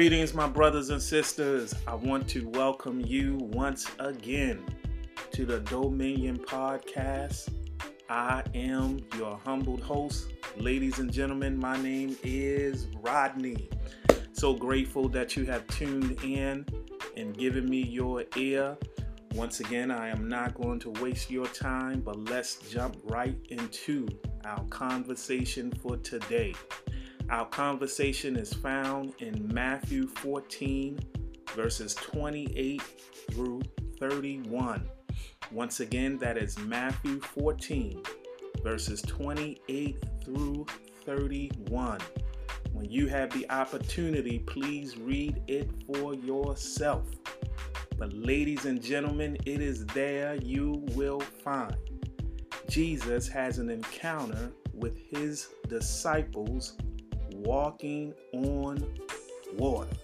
Greetings, my brothers and sisters. I want to welcome you once again to the Dominion Podcast. I am your humbled host. Ladies and gentlemen, my name is Rodney. So grateful that you have tuned in and given me your ear. Once again, I am not going to waste your time, but let's jump right into our conversation for today. Our conversation is found in Matthew 14, verses 28 through 31. Once again, that is Matthew 14, verses 28 through 31. When you have the opportunity, please read it for yourself. But, ladies and gentlemen, it is there you will find Jesus has an encounter with his disciples walking on water.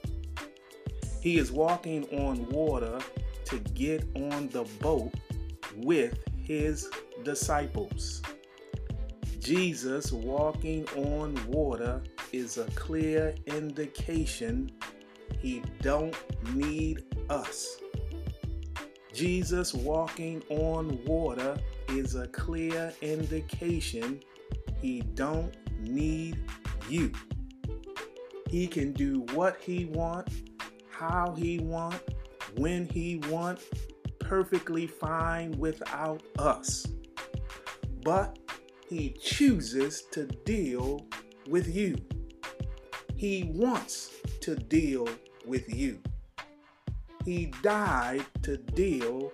He is walking on water to get on the boat with his disciples. Jesus walking on water is a clear indication he don't need us. Jesus walking on water is a clear indication he don't need you. He can do what he want, how he want, when he want, perfectly fine without us. But he chooses to deal with you. He wants to deal with you. He died to deal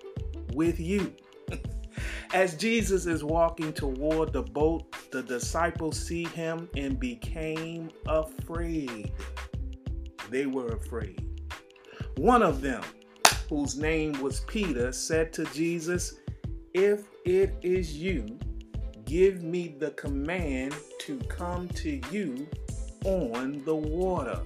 with you. As Jesus is walking toward the boat, the disciples see him and became afraid. They were afraid. One of them, whose name was Peter, said to Jesus, If it is you, give me the command to come to you on the water.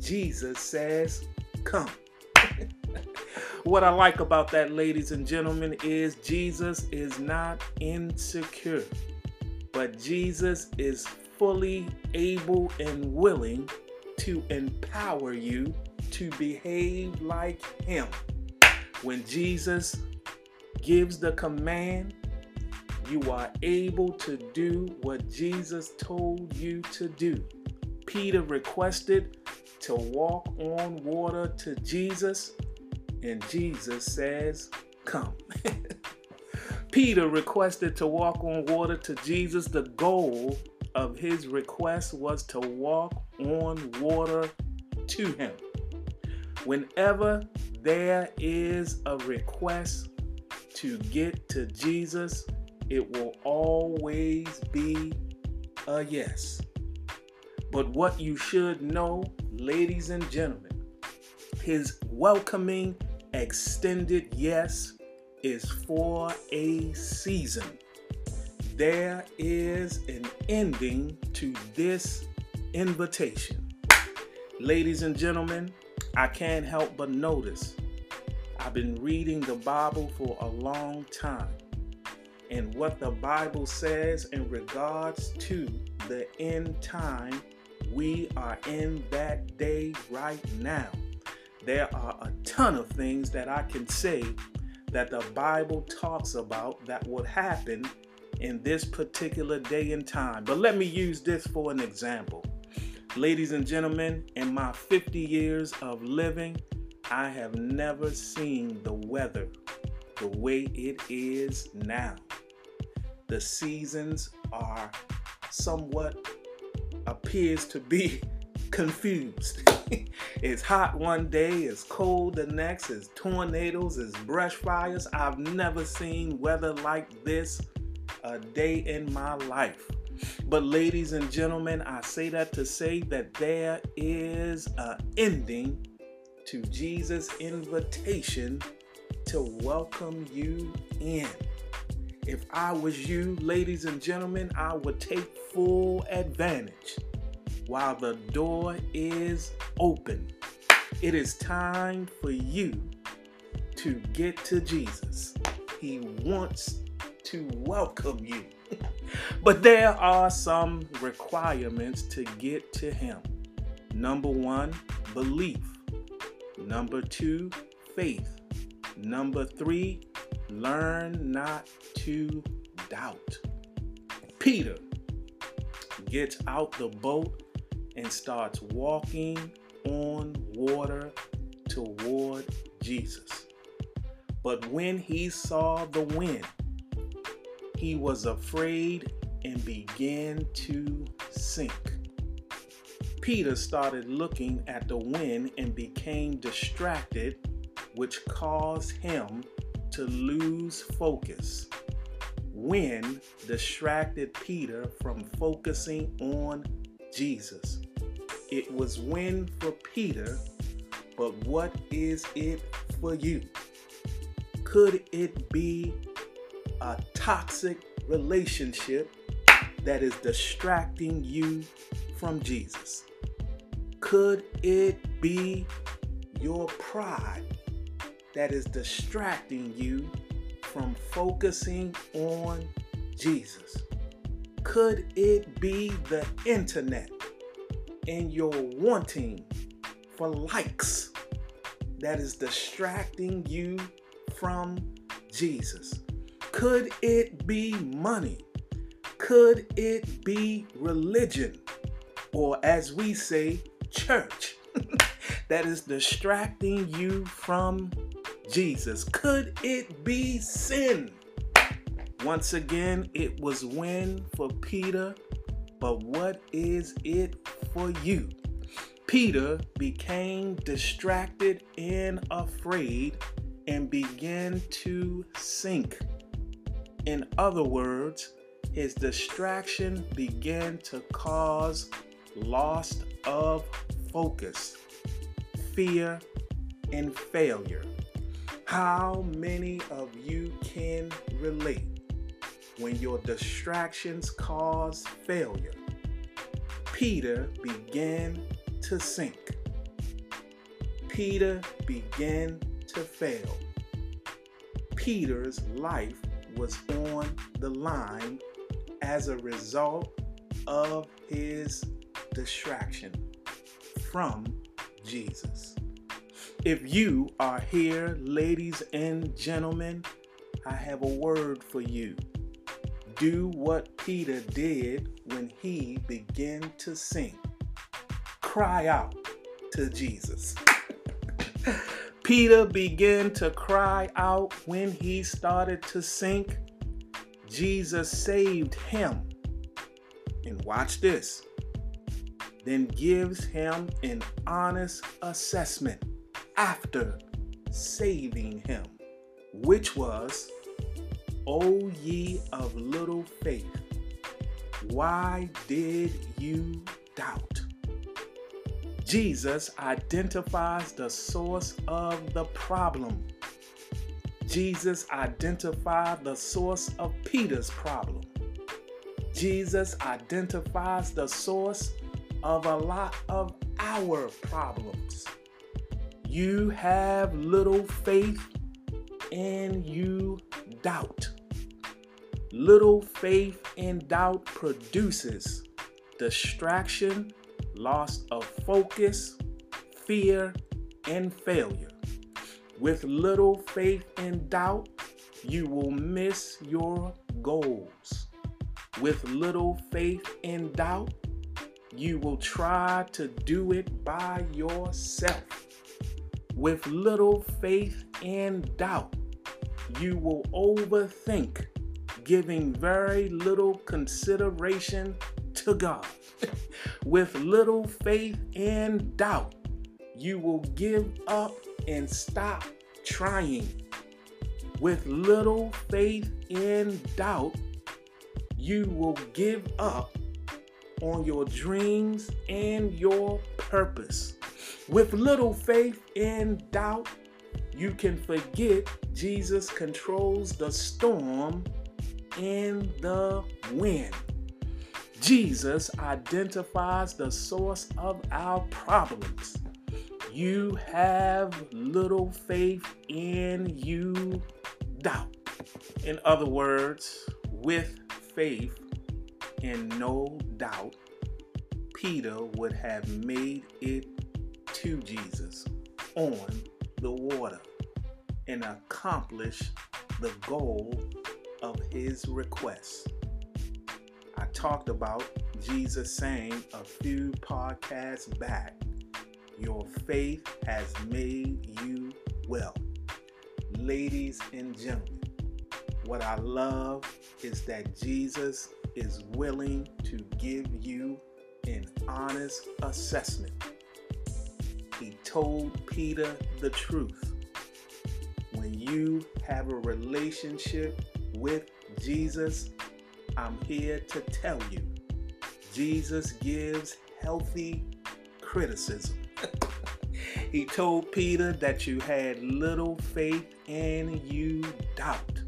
Jesus says, Come. what I like about that, ladies and gentlemen, is Jesus is not insecure, but Jesus is fully able and willing to empower you to behave like Him. When Jesus gives the command, you are able to do what Jesus told you to do. Peter requested to walk on water to Jesus, and Jesus says, Come. Peter requested to walk on water to Jesus. The goal of his request was to walk on water to him. Whenever there is a request to get to Jesus, it will always be a yes. But what you should know, ladies and gentlemen, his welcoming, extended yes is for a season. There is an ending to this invitation. Ladies and gentlemen, I can't help but notice I've been reading the Bible for a long time. And what the Bible says in regards to the end time, we are in that day right now. There are a ton of things that I can say that the Bible talks about that would happen in this particular day and time. But let me use this for an example. Ladies and gentlemen, in my 50 years of living, I have never seen the weather the way it is now. The seasons are somewhat appears to be confused. it's hot one day, it's cold the next, it's tornadoes, it's brush fires. I've never seen weather like this a day in my life. But, ladies and gentlemen, I say that to say that there is an ending to Jesus' invitation to welcome you in. If I was you, ladies and gentlemen, I would take full advantage while the door is open. It is time for you to get to Jesus. He wants to welcome you. but there are some requirements to get to Him. Number one, belief. Number two, faith. Number three, learn not to doubt. Peter gets out the boat and starts walking on water toward Jesus. But when he saw the wind, he was afraid and began to sink. Peter started looking at the wind and became distracted, which caused him to lose focus. Wind distracted Peter from focusing on Jesus. It was wind for Peter, but what is it for you? Could it be a toxic relationship that is distracting you from Jesus? Could it be your pride that is distracting you from focusing on Jesus? Could it be the internet and your wanting for likes that is distracting you from Jesus? Could it be money? Could it be religion? Or as we say, church that is distracting you from Jesus? Could it be sin? Once again, it was win for Peter, but what is it for you? Peter became distracted and afraid and began to sink. In other words, his distraction began to cause loss of focus, fear, and failure. How many of you can relate when your distractions cause failure? Peter began to sink. Peter began to fail. Peter's life was on the line as a result of his distraction from Jesus. If you are here, ladies and gentlemen, I have a word for you. Do what Peter did when he began to sing. Cry out to Jesus. Peter began to cry out when he started to sink. Jesus saved him. And watch this then gives him an honest assessment after saving him, which was, O ye of little faith, why did you doubt? Jesus identifies the source of the problem. Jesus identified the source of Peter's problem. Jesus identifies the source of a lot of our problems. You have little faith and you doubt. Little faith and doubt produces distraction, loss of focus, fear, and failure. With little faith and doubt, you will miss your goals. With little faith and doubt, you will try to do it by yourself. With little faith and doubt, you will overthink, giving very little consideration to God. With little faith and doubt, you will give up and stop trying. With little faith and doubt, you will give up on your dreams and your purpose. With little faith and doubt, you can forget Jesus controls the storm and the wind. Jesus identifies the source of our problems. You have little faith in you doubt. In other words, with faith, and no doubt, Peter would have made it to Jesus on the water and accomplished the goal of his request. I talked about Jesus saying a few podcasts back, Your faith has made you well. Ladies and gentlemen, what I love is that Jesus is willing to give you an honest assessment. He told Peter the truth. When you have a relationship with Jesus, I'm here to tell you Jesus gives healthy criticism. he told Peter that you had little faith and you doubt.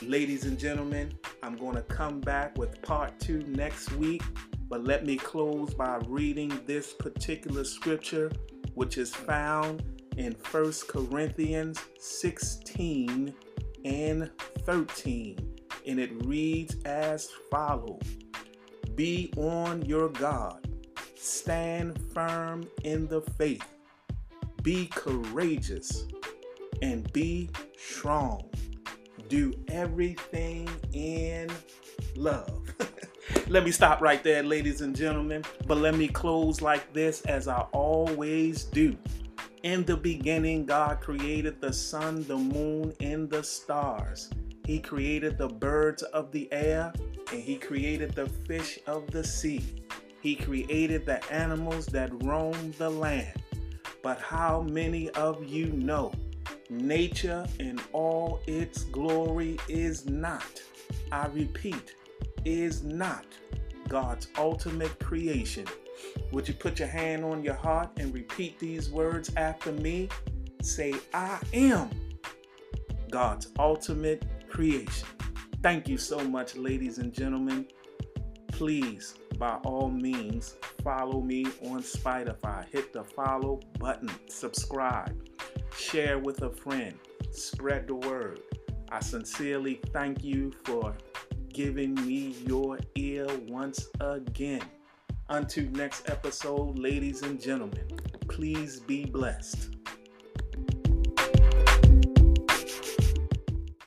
Ladies and gentlemen, I'm going to come back with part two next week, but let me close by reading this particular scripture, which is found in 1 Corinthians 16 and 13. And it reads as follows Be on your God, stand firm in the faith, be courageous, and be strong do everything in love. let me stop right there, ladies and gentlemen. But let me close like this, as I always do. In the beginning, God created the sun, the moon, and the stars. He created the birds of the air, and He created the fish of the sea. He created the animals that roam the land. But how many of you know Nature in all its glory is not, I repeat, is not God's ultimate creation. Would you put your hand on your heart and repeat these words after me? Say, I am God's ultimate creation. Thank you so much, ladies and gentlemen. Please, by all means, follow me on Spotify. Hit the follow button, subscribe share with a friend, spread the word. I sincerely thank you for giving me your ear once again. Until next episode, ladies and gentlemen, please be blessed.